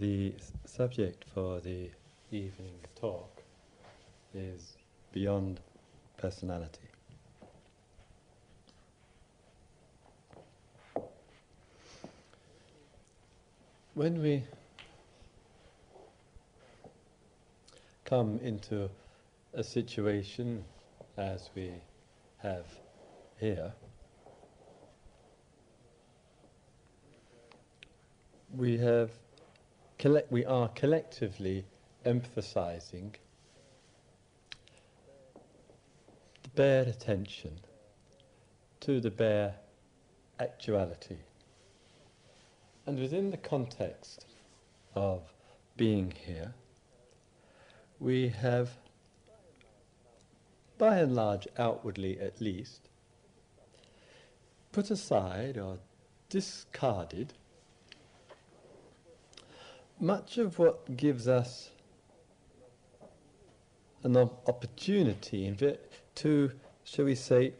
The subject for the evening talk is beyond personality. When we come into a situation as we have here, we have collect, we are collectively emphasizing the bare attention to the bare actuality. And within the context of being here, we have, by and large, outwardly at least, put aside or discarded much of what gives us an opportunity to, shall we say,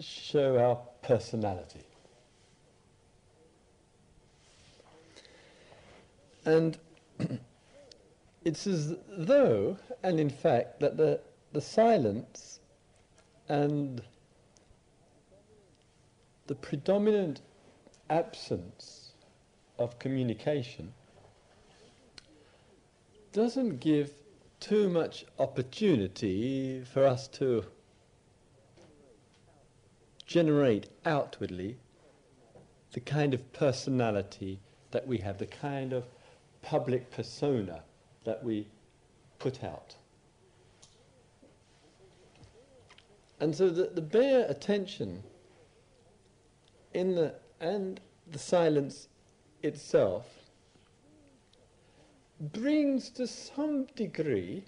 show our personality. And it's as though, and in fact, that the, the silence and the predominant absence of communication doesn't give too much opportunity for us to generate outwardly the kind of personality that we have, the kind of public persona that we put out. And so the, the bare attention in the and the silence itself brings to some degree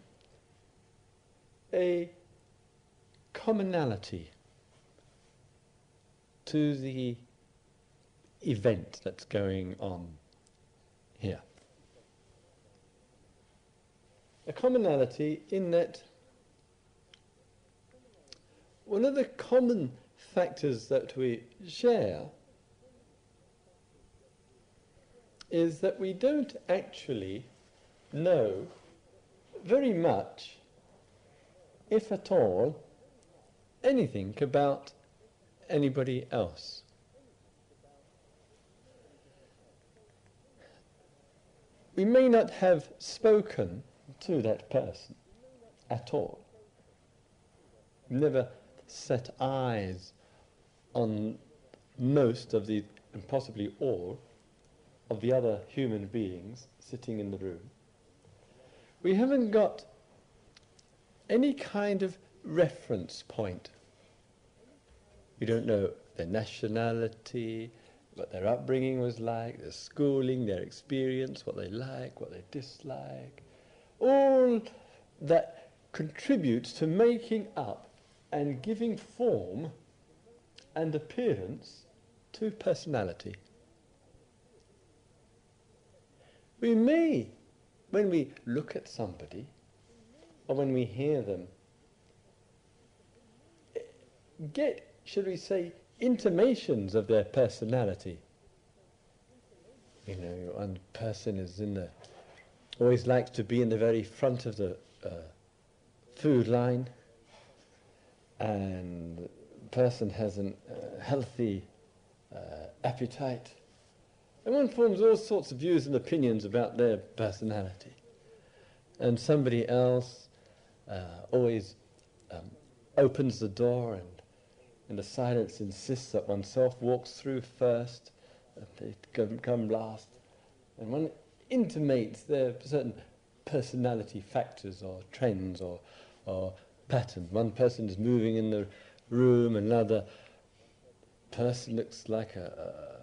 a commonality to the event that's going on here. A commonality in that one of the common factors that we share is that we don't actually know very much, if at all, anything about anybody else. We may not have spoken to that person at all. Never set eyes on most of the, and possibly all, of the other human beings sitting in the room. We haven't got any kind of reference point. We don't know their nationality, what their upbringing was like, their schooling, their experience, what they like, what they dislike. All that contributes to making up and giving form and appearance to personality. We may, when we look at somebody or when we hear them, get, should we say, intimations of their personality. You know, one person is in the, always likes to be in the very front of the uh, food line, and person has a uh, healthy uh, appetite. And one forms all sorts of views and opinions about their personality. And somebody else uh, always um, opens the door and in the silence insists that oneself walks through first, and they come, come last. And one intimates their certain personality factors or trends or, or patterns. One person is moving in the room, another person looks like a, a,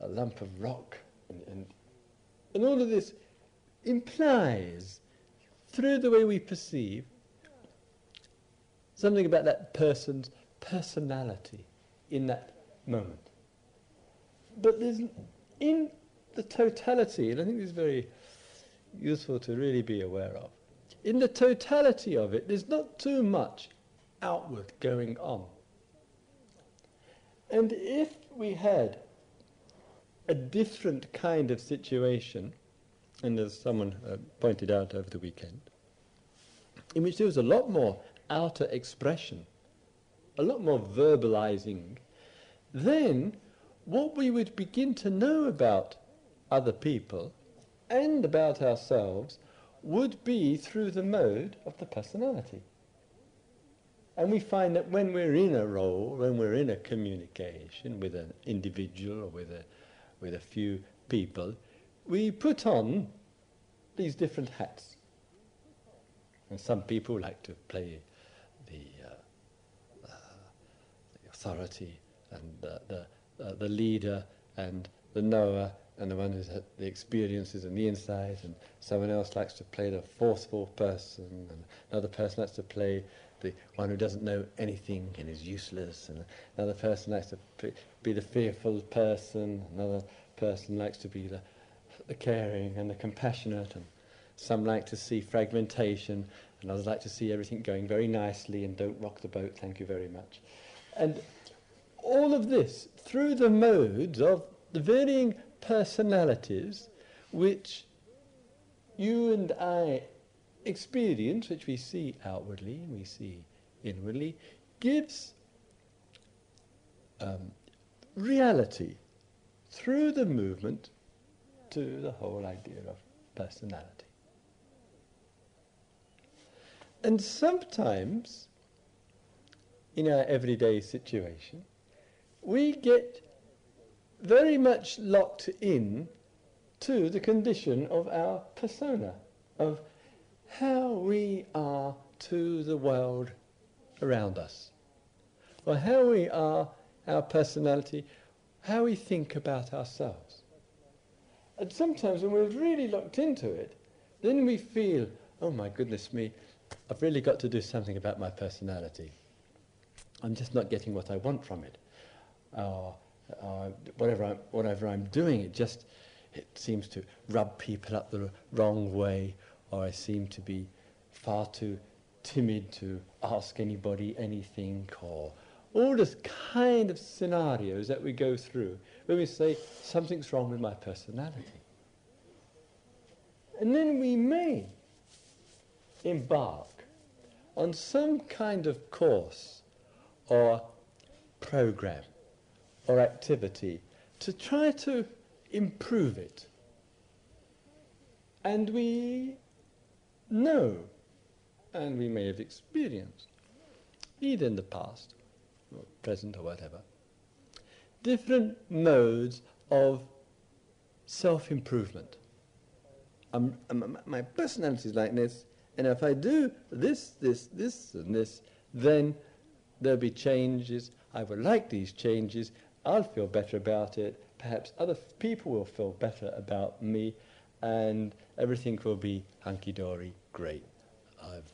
a lump of rock. And, and, and all of this implies, through the way we perceive, something about that person's personality in that moment. But there's, in the totality, and I think this is very useful to really be aware of, in the totality of it, there's not too much outward going on. And if we had a different kind of situation and as someone uh, pointed out over the weekend, in which there was a lot more outer expression, a lot more verbalizing, then what we would begin to know about other people and about ourselves would be through the mode of the personality. And we find that when we're in a role, when we're in a communication with an individual or with a, with a few people, we put on these different hats. And some people like to play the, uh, uh, the authority and the, the, uh, the leader and the knower and the one who's had the experiences and the insight, and someone else likes to play the forceful person, and another person likes to play the one who doesn't know anything and is useless, and another person likes to be the fearful person, another person likes to be the, the caring and the compassionate, and some like to see fragmentation, and others like to see everything going very nicely and don't rock the boat, thank you very much. And all of this through the modes of the varying personalities which you and I experience, which we see outwardly and we see inwardly, gives um, reality through the movement to the whole idea of personality. And sometimes, in our everyday situation, we get very much locked in to the condition of our persona, of how we are to the world around us, or how we are, our personality, how we think about ourselves. And sometimes when we're really locked into it, then we feel, oh my goodness me, I've really got to do something about my personality. I'm just not getting what I want from it. Uh, uh, whatever, I'm, whatever I'm doing, it just it seems to rub people up the wrong way, or I seem to be far too timid to ask anybody anything, or all this kind of scenarios that we go through when we say something's wrong with my personality. And then we may embark on some kind of course or program or activity to try to improve it. And we know, and we may have experienced, either in the past or present or whatever, different modes of self-improvement. Um, um, my personality is like this, and if I do this, this, this, and this, then there'll be changes. I will like these changes, I'll feel better about it. Perhaps other people will feel better about me, and everything will be hunky dory, great. I've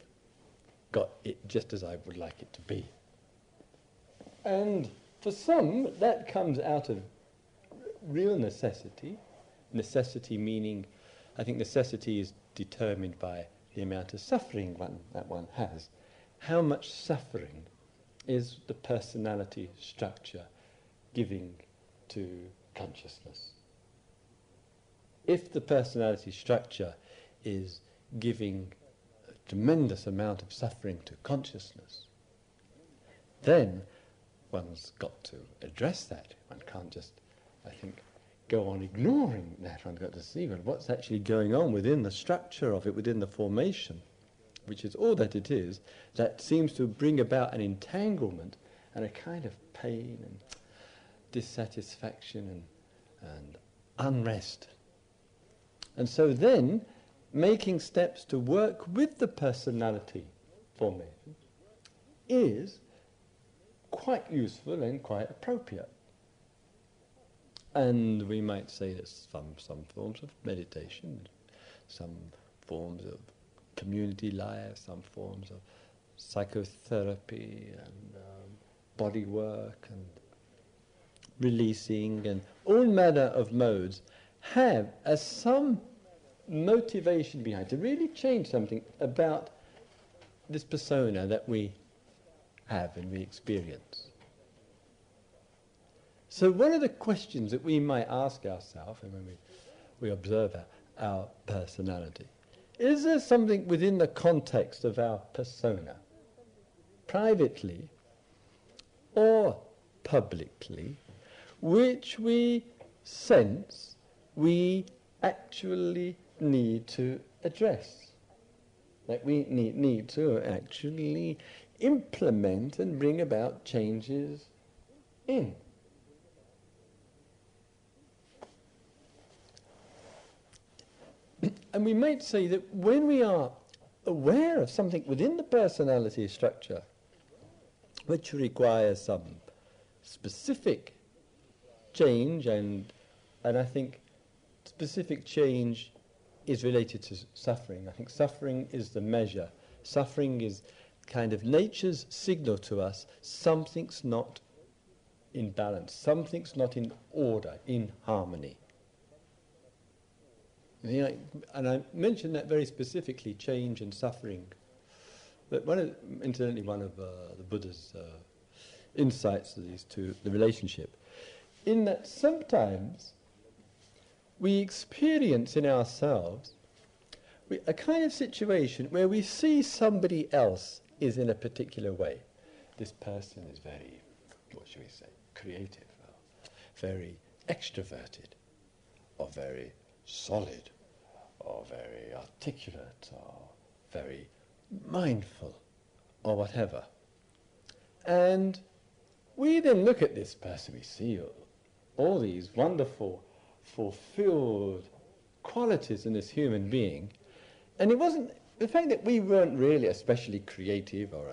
got it just as I would like it to be. And for some, that comes out of real necessity. Necessity meaning, I think necessity is determined by the amount of suffering one, that one has. How much suffering is the personality structure giving to consciousness. If the personality structure is giving a tremendous amount of suffering to consciousness, then one's got to address that. One can't just, I think, go on ignoring that. One's got to see well, what's actually going on within the structure of it, within the formation, which is all that it is, that seems to bring about an entanglement and a kind of pain and dissatisfaction and, and unrest. And so then, making steps to work with the personality formation is quite useful and quite appropriate. And we might say that some, some forms of meditation, some forms of community life, some forms of psychotherapy and um, body work and releasing, and all manner of modes have as some motivation behind to really change something about this persona that we have and we experience. So one of the questions that we might ask ourselves, and when we, we observe our, our personality? Is there something within the context of our persona, privately or publicly, which we sense we actually need to address? That we need, need to actually implement and bring about changes in. And we might say that when we are aware of something within the personality structure which requires some specific change and and I think specific change is related to suffering. I think suffering is the measure. Suffering is kind of nature's signal to us something's not in balance, something's not in order, in harmony. And I mentioned that very specifically, change and suffering. But one of, incidentally, one of uh, the Buddha's uh, insights to these two, the relationship, in that sometimes we experience in ourselves a kind of situation where we see somebody else is in a particular way. This person is very, what should we say, creative, very extroverted, or very solid, or very articulate, or very mindful, or whatever. And we then look at this person, we see all these wonderful, fulfilled qualities in this human being, and it wasn't the fact that we weren't really especially creative or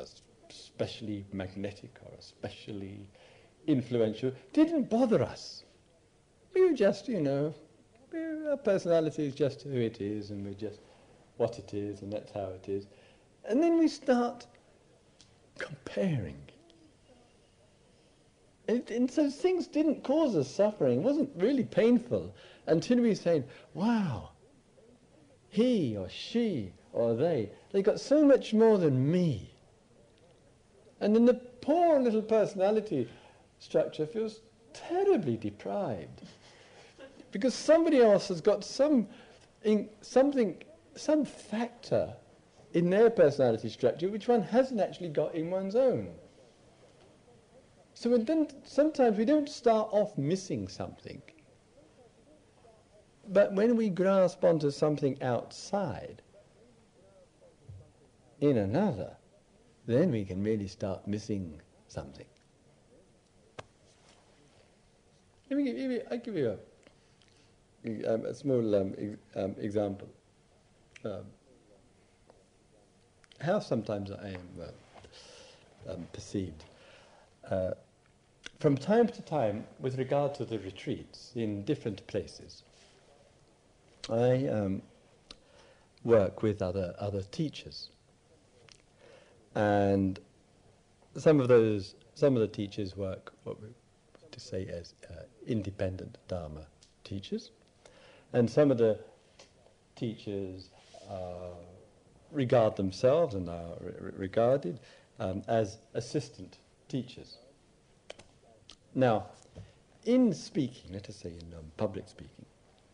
especially magnetic or especially influential didn't bother us. We were just, you know, our personality is just who it is and we're just what it is and that's how it is. And then we start comparing. And, so things didn't cause us suffering. It wasn't really painful until we said, wow, he or she or they. They got so much more than me. And then the poor little personality structure feels terribly deprived. because somebody else has got some in, something, some factor in their personality structure which one hasn't actually got in one's own. So then sometimes we don't start off missing something. But when we grasp onto something outside, in another, then we can really start missing something. Let me give, I'll give you a, um, a small um, um, example. Um, how sometimes I am uh, um, perceived. Uh, from time to time, with regard to the retreats in different places, I um, work with other, other teachers. And some of those, some of the teachers work what we to say as uh, independent Dharma teachers, and some of the teachers uh, regard themselves and are re- regarded um, as assistant teachers. Now, in speaking, let us say in um, public speaking,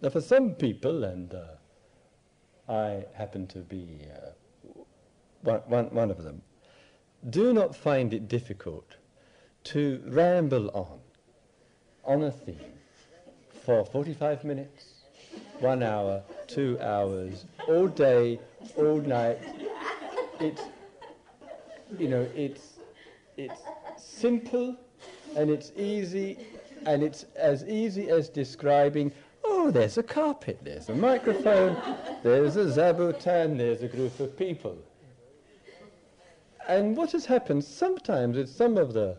now for some people, and uh, I happen to be uh, one, one, one of them, do not find it difficult to ramble on, on a theme, for 45 minutes, one hour, two hours, all day, all night. It's, you know, it's, it's simple and it's easy and it's as easy as describing, oh, there's a carpet, there's a microphone, there's a zabuton, there's a group of people. And what has happened sometimes with some of the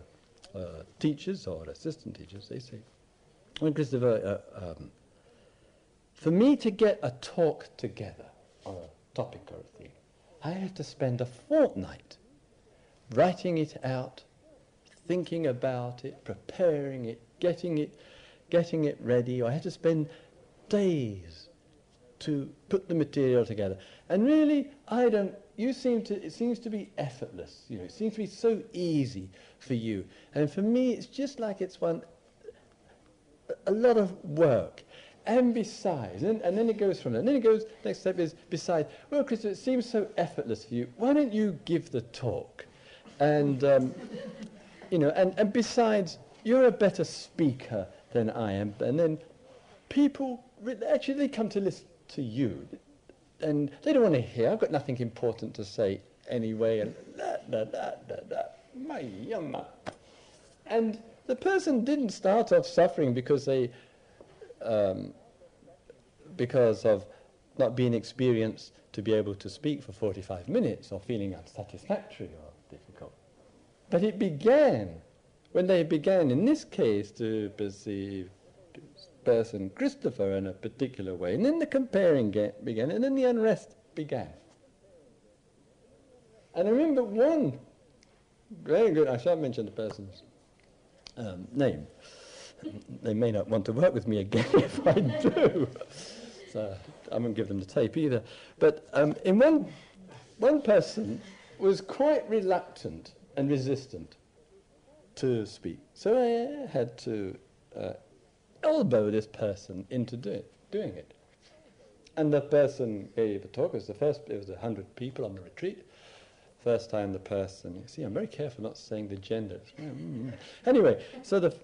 uh, teachers or assistant teachers, they say, well, Christopher, uh, um, for me to get a talk together on a topic or a theme, I have to spend a fortnight writing it out, thinking about it, preparing it, getting it, getting it ready. I had to spend days to put the material together. And really, I don't you seem to, it seems to be effortless. You know, it seems to be so easy for you. And for me, it's just like it's one, a lot of work. and besides, and, and then it goes from there. And then it goes, next step is besides. Well, Christopher, it seems so effortless for you. Why don't you give the talk? And, um, you know, and, and besides, you're a better speaker than I am. And then people, actually, they come to listen to you. And they don't want to hear, I've got nothing important to say anyway. And da, da, da, da, da. My yumma. And the person didn't start off suffering because they um, because of not being experienced to be able to speak for 45 minutes or feeling unsatisfactory or. But it began when they began, in this case, to perceive person Christopher in a particular way, and then the comparing began, and then the unrest began. And I remember one very good, I shan't mention the person's um, name, they may not want to work with me again if I do. so I won't give them the tape either. But um, in one, one person was quite reluctant and resistant to speak. So I had to uh, elbow this person into do doing it. And the person gave a talk. It was the first. It was a hundred people on the retreat. First time the person. You see, I'm very careful not saying the genders. Mm-hmm. Anyway, so the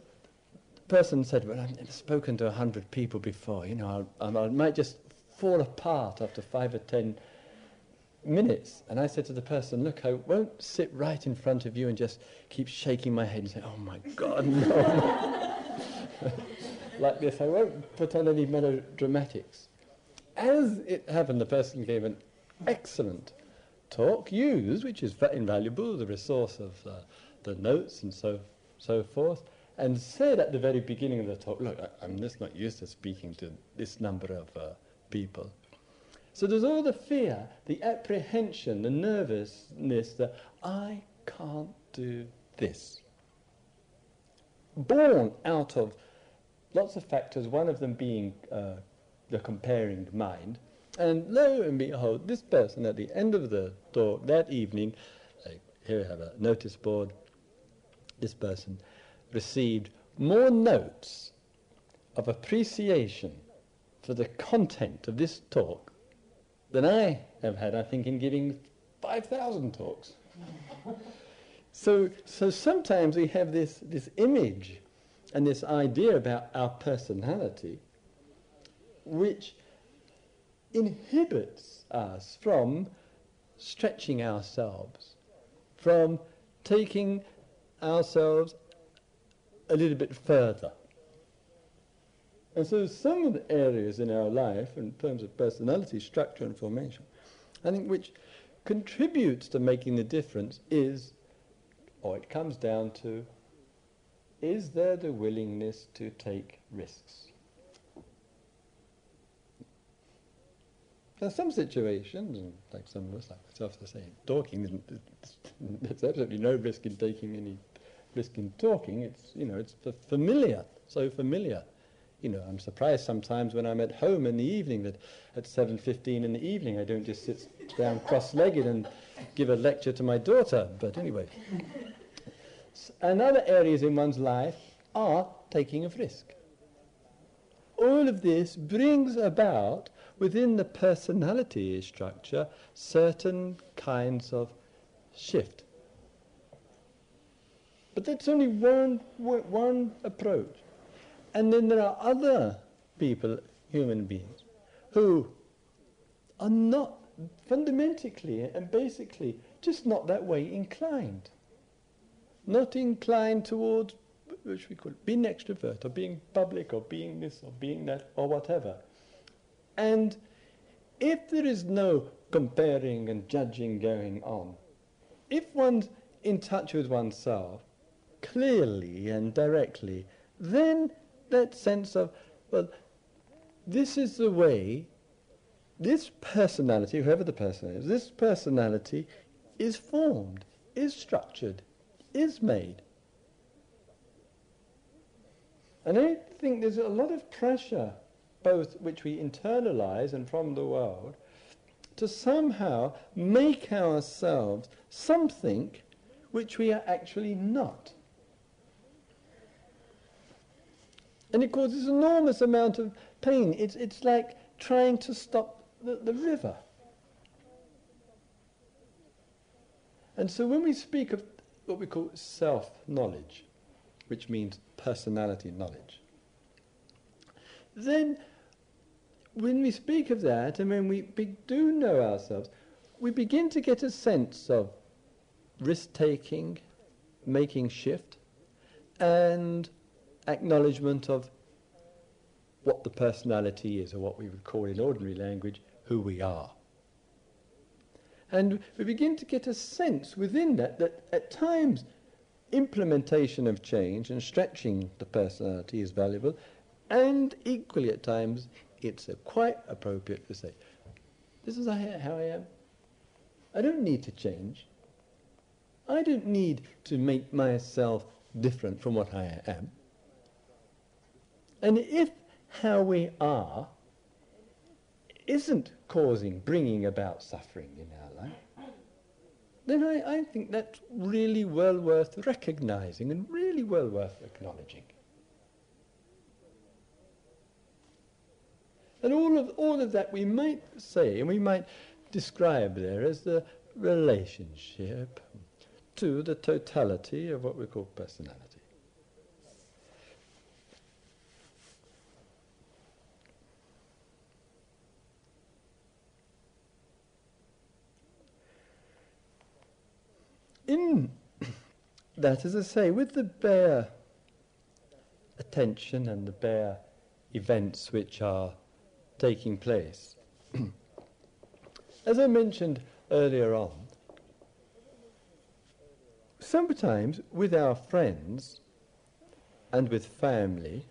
person said, well, I've spoken to a hundred people before, you know, I, I might just fall apart after five or ten minutes. And I said to the person, look, I won't sit right in front of you and just keep shaking my head and say, oh my God, no. like this, I won't put on any melodramatics. As it happened, the person gave an excellent talk, used, which is invaluable, the resource of uh, the notes and so, so forth and said at the very beginning of the talk, look, I, am just not used to speaking to this number of uh, people. So there's all the fear, the apprehension, the nervousness that I can't do this. Born out of lots of factors, one of them being uh, the comparing mind. And lo and behold, this person at the end of the talk that evening, like, here we have a notice board, this person received more notes of appreciation for the content of this talk than I have had, I think, in giving 5,000 talks. so, so sometimes we have this, this image and this idea about our personality which inhibits us from stretching ourselves, from taking ourselves a little bit further. And so some of the areas in our life, in terms of personality, structure and formation, I think which contributes to making the difference is, or it comes down to, is there the willingness to take risks? Now, some situations, like some of us, like myself, are saying, talking, there's absolutely no risk in taking any risk in talking. It's, you know, it's familiar, so familiar. You know, I'm surprised sometimes when I'm at home in the evening that at 7.15 in the evening I don't just sit down cross-legged and give a lecture to my daughter. But anyway. and other areas in one's life are taking of risk. All of this brings about within the personality structure certain kinds of shift. But that's only one, one approach. And then there are other people, human beings, who are not fundamentally and basically just not that way inclined. Not inclined towards, which we call being extrovert or being public or being this or being that or whatever. And if there is no comparing and judging going on, if one's in touch with oneself, clearly and directly, then that sense of, well, this is the way, this personality, whoever the person is, this personality is formed, is structured, is made. And I think there's a lot of pressure, both which we internalize and from the world, to somehow make ourselves something which we are actually not. And it causes enormous amount of pain. It's, it's like trying to stop the, the river. And so when we speak of what we call self-knowledge, which means personality knowledge, then when we speak of that and when we be, do know ourselves, we begin to get a sense of risk-taking, making shift, and acknowledgement of what the personality is, or what we would call in ordinary language, who we are. And we begin to get a sense within that that at times implementation of change and stretching the personality is valuable, and equally at times it's quite appropriate to say, this is how I am. I don't need to change. I don't need to make myself different from what I am. And if how we are isn't causing, bringing about suffering in our life, then I, I think that's really well worth recognizing and really well worth acknowledging. And all of, all of that we might say, and we might describe there as the relationship to the totality of what we call personality. In. That, as I say, with the bare attention and the bare events which are taking place, as I mentioned earlier on, sometimes with our friends and with family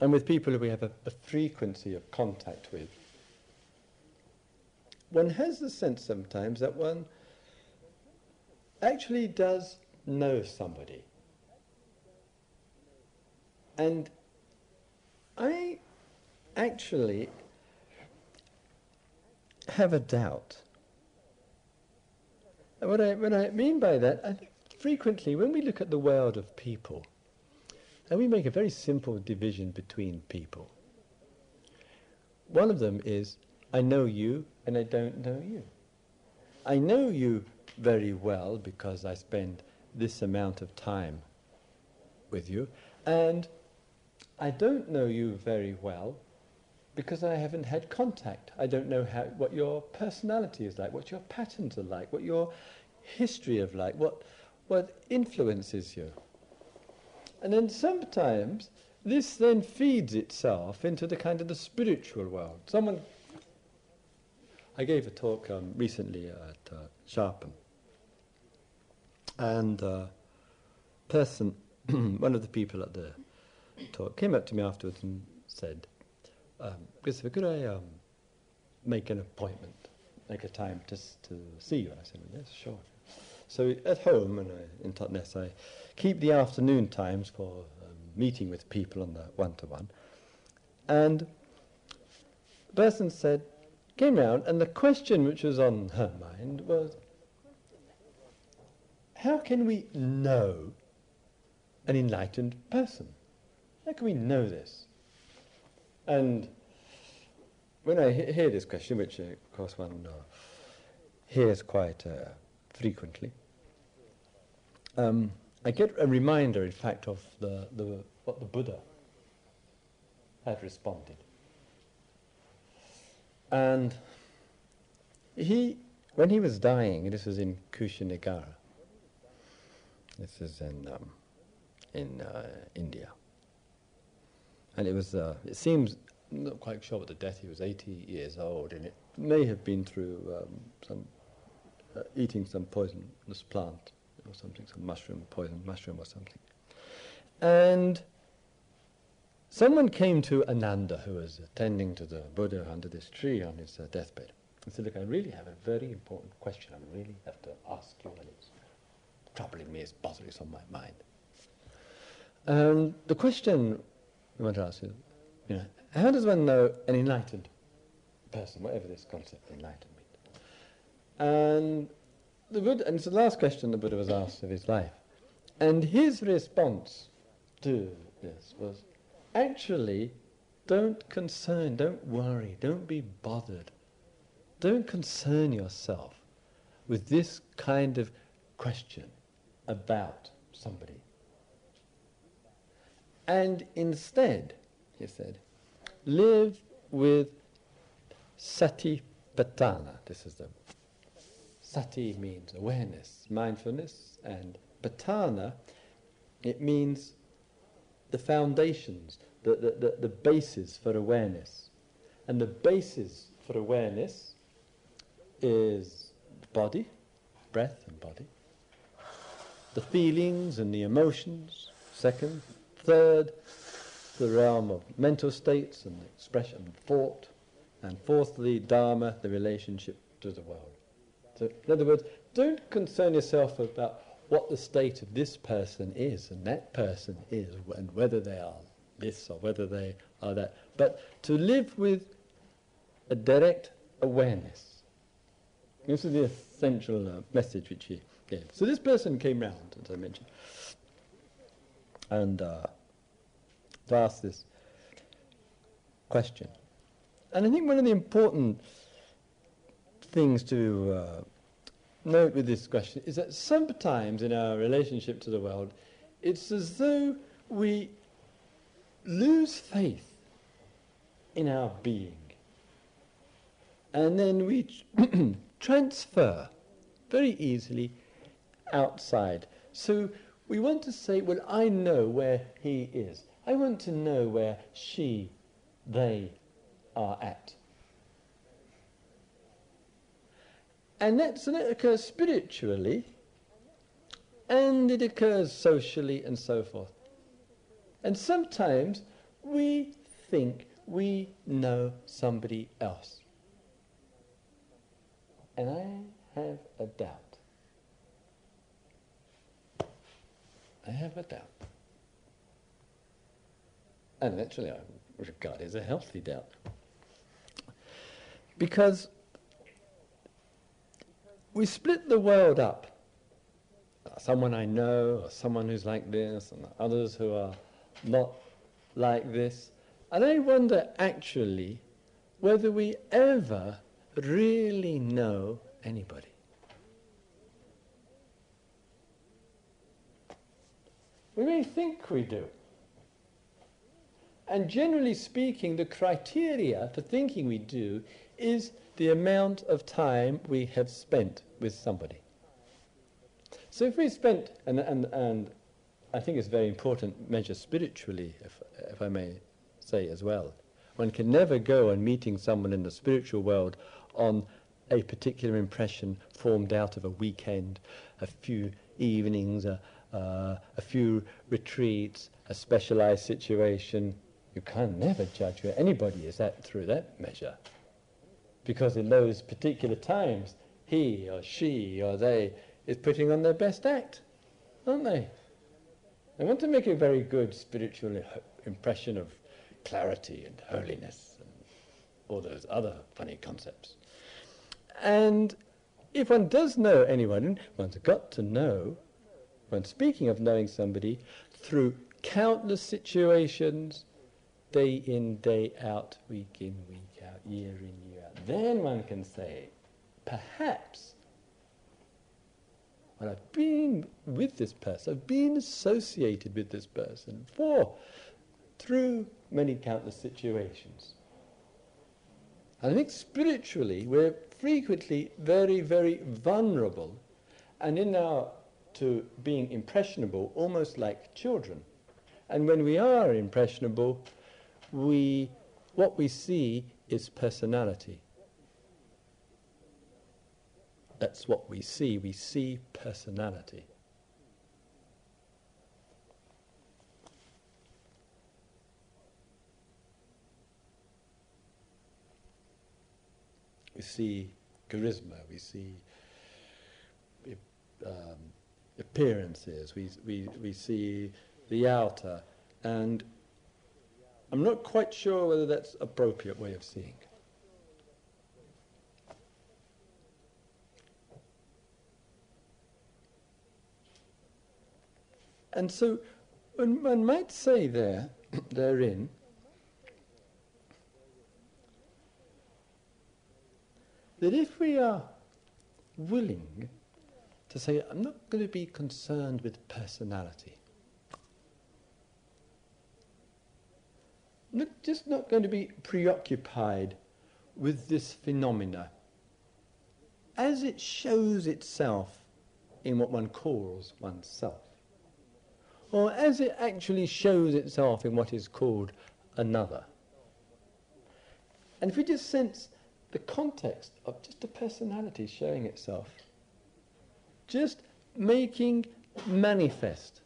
and with people who we have a, a frequency of contact with, one has the sense sometimes that one actually does know somebody. And I actually have a doubt. And what I, what I mean by that, I think frequently when we look at the world of people, and we make a very simple division between people. One of them is, I know you and I don't know you. I know you very well because I spend this amount of time with you, and I don't know you very well because I haven't had contact. I don't know how, what your personality is like, what your patterns are like, what your history of like, what, what influences you. And then sometimes this then feeds itself into the kind of the spiritual world. Someone, I gave a talk um, recently at uh, Sharpham, and uh, person, one of the people at the talk, came up to me afterwards and said, um, Christopher, could I um, make an appointment, make a time just to see you? And I said, yes, sure. So at home and I, in Totnes, I keep the afternoon times for um, meeting with people on the one-to-one. And the person said, came round, and the question which was on her mind was, how can we know an enlightened person? How can we know this? And when I he- hear this question, which uh, of course one uh, hears quite uh, frequently, um, I get a reminder, in fact, of the, the, what the Buddha had responded. And he, when he was dying, this was in Kushinagara, this is in um, in uh, India, and it was. Uh, it seems I'm not quite sure what the death. He was 80 years old, and it may have been through um, some uh, eating some poisonous plant or something, some mushroom, poison mushroom or something. And someone came to Ananda, who was attending to the Buddha under this tree on his uh, deathbed, and said, "Look, I really have a very important question. I really have to ask you, and it's troubling me, it's bothering on my mind. Um, the question I want to ask is, you know, how does one know an enlightened person, whatever this concept of enlightenment? And the Buddha, and it's the last question the Buddha was asked of his life. And his response to this was actually don't concern, don't worry, don't be bothered. Don't concern yourself with this kind of question about somebody. And instead, he said, live with sati patthana. This is the sati means awareness, mindfulness, and patthana, it means the foundations, the, the, the, the basis for awareness. And the basis for awareness is body, breath and body, the feelings and the emotions, second, third, the realm of mental states and expression and thought, and fourthly, dharma, the relationship to the world. So, in other words, don't concern yourself about what the state of this person is and that person is, and whether they are this or whether they are that, but to live with a direct awareness. This is the essential uh, message which he So this person came round, as I mentioned, and uh, asked this question. And I think one of the important things to uh, note with this question is that sometimes in our relationship to the world, it's as though we lose faith in our being. And then we transfer very easily outside. So we want to say, well, I know where he is. I want to know where she, they are at. And, that's, and that occurs spiritually, and it occurs socially, and so forth. And sometimes we think we know somebody else. And I have a doubt. I have a doubt. And actually, I regard it as a healthy doubt. Because we split the world up. Someone I know, or someone who's like this, and others who are not like this. And I wonder actually whether we ever really know anybody. We may think we do. And generally speaking, the criteria for thinking we do is the amount of time we have spent with somebody. So if we spent, and, and, and I think it's a very important measure spiritually, if, if I may say as well. One can never go on meeting someone in the spiritual world on a particular impression formed out of a weekend, a few evenings, a, uh, a few retreats, a specialized situation. You can never judge where anybody is at through that measure. Because in those particular times, he or she or they is putting on their best act, aren't they? They want to make a very good spiritual impression of clarity and holiness and all those other funny concepts. And if one does know anyone, one's got to know, when speaking of knowing somebody, through countless situations, day in, day out, week in, week out, year in, year out. Then one can say, perhaps when I've been with this person, I've been associated with this person for, through many countless situations. And I think spiritually we're frequently very, very vulnerable and in our to being impressionable almost like children. And when we are impressionable, we what we see is personality. That's what we see. We see personality. We see charisma, we see um, appearances, we, we, we see the outer, and I'm not quite sure whether that's appropriate way of seeing. And so one, one might say there, therein, that if we are willing to say, I'm not going to be concerned with personality, I'm just not going to be preoccupied with this phenomena as it shows itself in what one calls oneself, or as it actually shows itself in what is called another. And if we just sense the context of just a personality showing itself, just making manifest.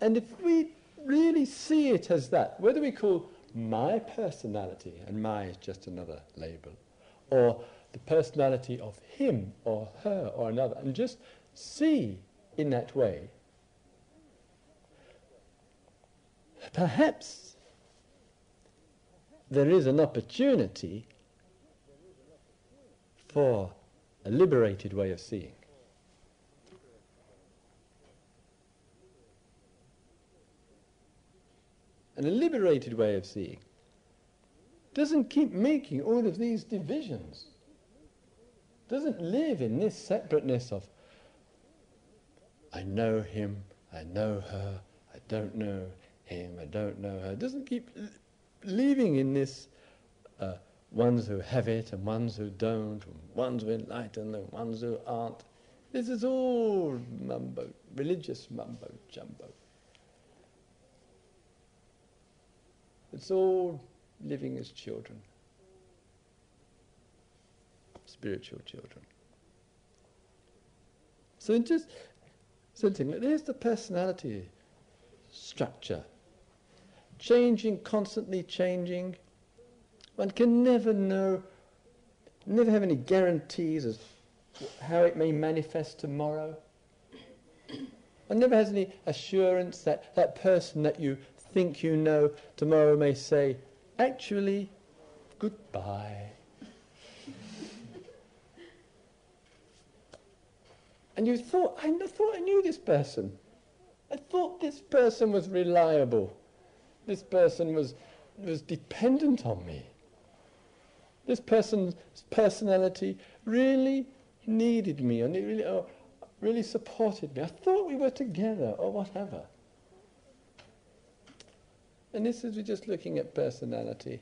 And if we really see it as that, whether we call my personality, and my is just another label, or the personality of him or her or another, and just see in that way, perhaps there is an opportunity for a liberated way of seeing. And a liberated way of seeing doesn't keep making all of these divisions, doesn't live in this separateness of I know him, I know her, I don't know him, I don't know her. Doesn't keep living in this uh, ones who have it and ones who don't, ones who enlighten and ones who aren't. This is all mumbo, religious mumbo jumbo. It's all living as children, spiritual children. So just something, there's the personality structure changing, constantly changing. One can never know, never have any guarantees as how it may manifest tomorrow. One never has any assurance that that person that you think you know tomorrow may say, actually, goodbye. and you thought, I thought I knew this person. I thought this person was reliable this person was, was dependent on me. This person's personality really needed me and it really, oh, really supported me. I thought we were together or whatever. And this is we're just looking at personality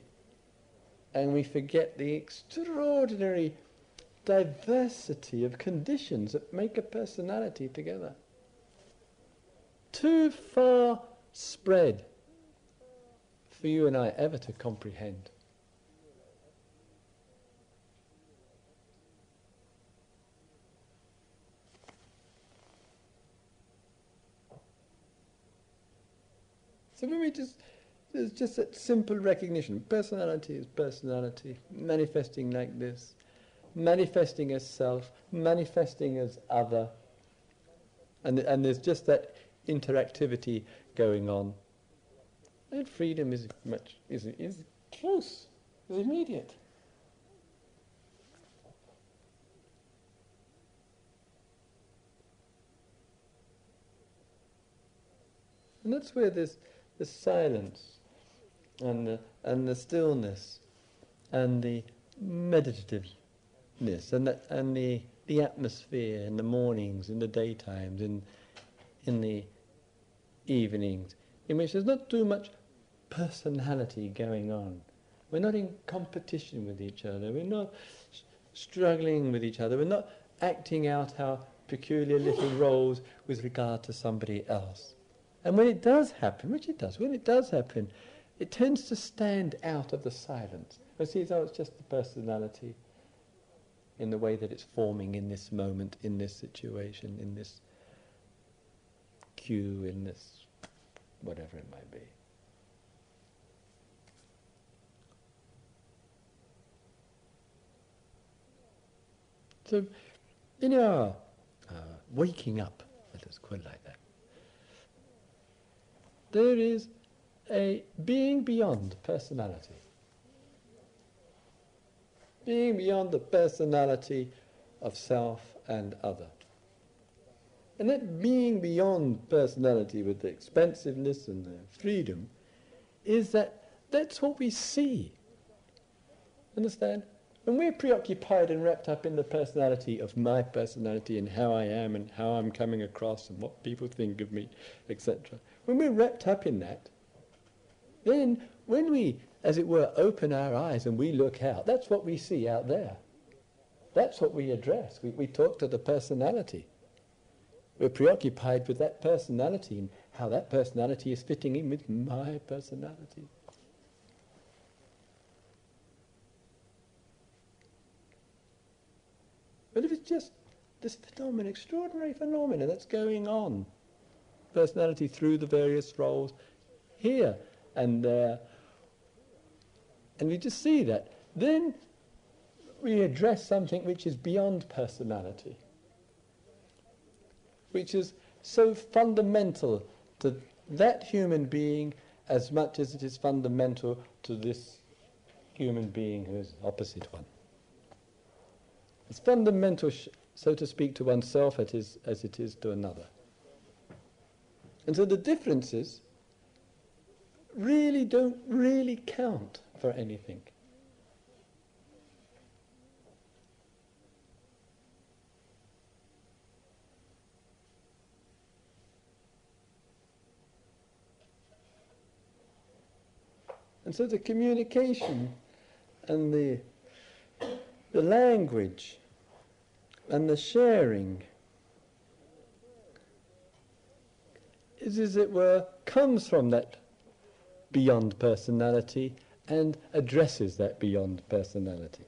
and we forget the extraordinary diversity of conditions that make a personality together. Too far spread for you and I ever to comprehend. So when we just, there's just that simple recognition. Personality is personality, manifesting like this, manifesting as self, manifesting as other, and, and there's just that interactivity going on. And freedom is much is is close, is immediate. And that's where this the silence and the and the stillness and the meditativeness and the and the, the atmosphere in the mornings, in the daytimes, in in the evenings, in which there's not too much personality going on. We're not in competition with each other. We're not struggling with each other. We're not acting out our peculiar little roles with regard to somebody else. And when it does happen, which it does, when it does happen, it tends to stand out of the silence. It seems oh, it's just the personality in the way that it's forming in this moment, in this situation, in this cue, in this whatever it might be. So, in our uh, waking up, let us call it like that, there is a being beyond personality. Being beyond the personality of self and other. And that being beyond personality with the expansiveness and the freedom is that that's what we see. Understand? When we're preoccupied and wrapped up in the personality of my personality and how I am and how I'm coming across and what people think of me, etc., when we're wrapped up in that, then when we, as it were, open our eyes and we look out, that's what we see out there. That's what we address. We, we talk to the personality. We're preoccupied with that personality and how that personality is fitting in with my personality. But if it's just this phenomenon, extraordinary phenomenon that's going on, personality through the various roles, here and there, and we just see that, then we address something which is beyond personality, which is so fundamental to that human being as much as it is fundamental to this human being who is opposite one. It's fundamental, so to speak, to oneself as it is, as it is to another. And so the differences really don't really count for anything. And so the communication and the the language and the sharing is, as it were, comes from that beyond personality and addresses that beyond personality.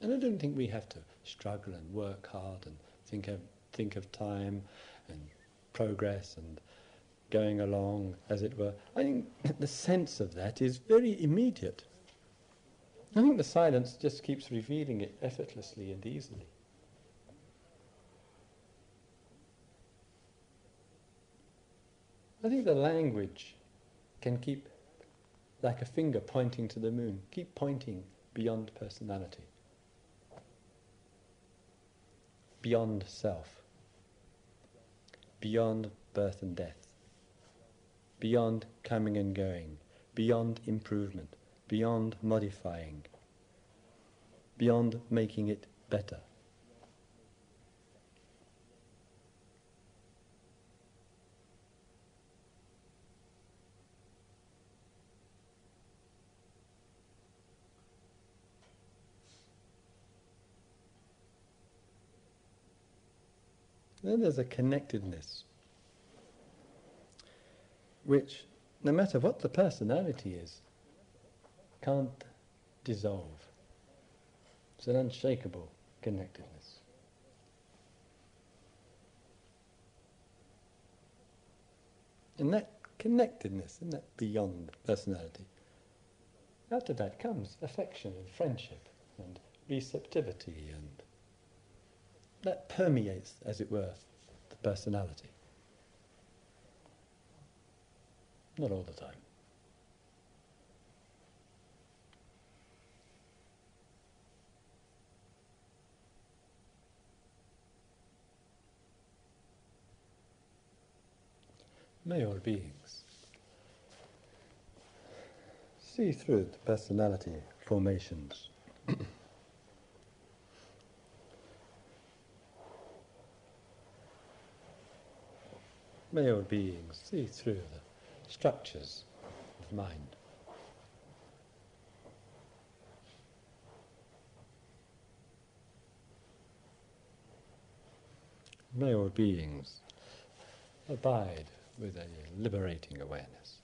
And I don't think we have to struggle and work hard and think of, think of time and progress and going along, as it were. I think the sense of that is very immediate. I think the silence just keeps revealing it effortlessly and easily. I think the language can keep, like a finger pointing to the moon, keep pointing beyond personality. beyond self, beyond birth and death, beyond coming and going, beyond improvement, beyond modifying, beyond making it better. Then there's a connectedness, which, no matter what the personality is, can't dissolve. It's an unshakable connectedness. And that connectedness, and that beyond personality, out of that comes affection and friendship and receptivity and that permeates, as it were, the personality. Not all the time. May all beings see through the personality formations. May all beings see through the structures of mind. May all beings abide with a liberating awareness.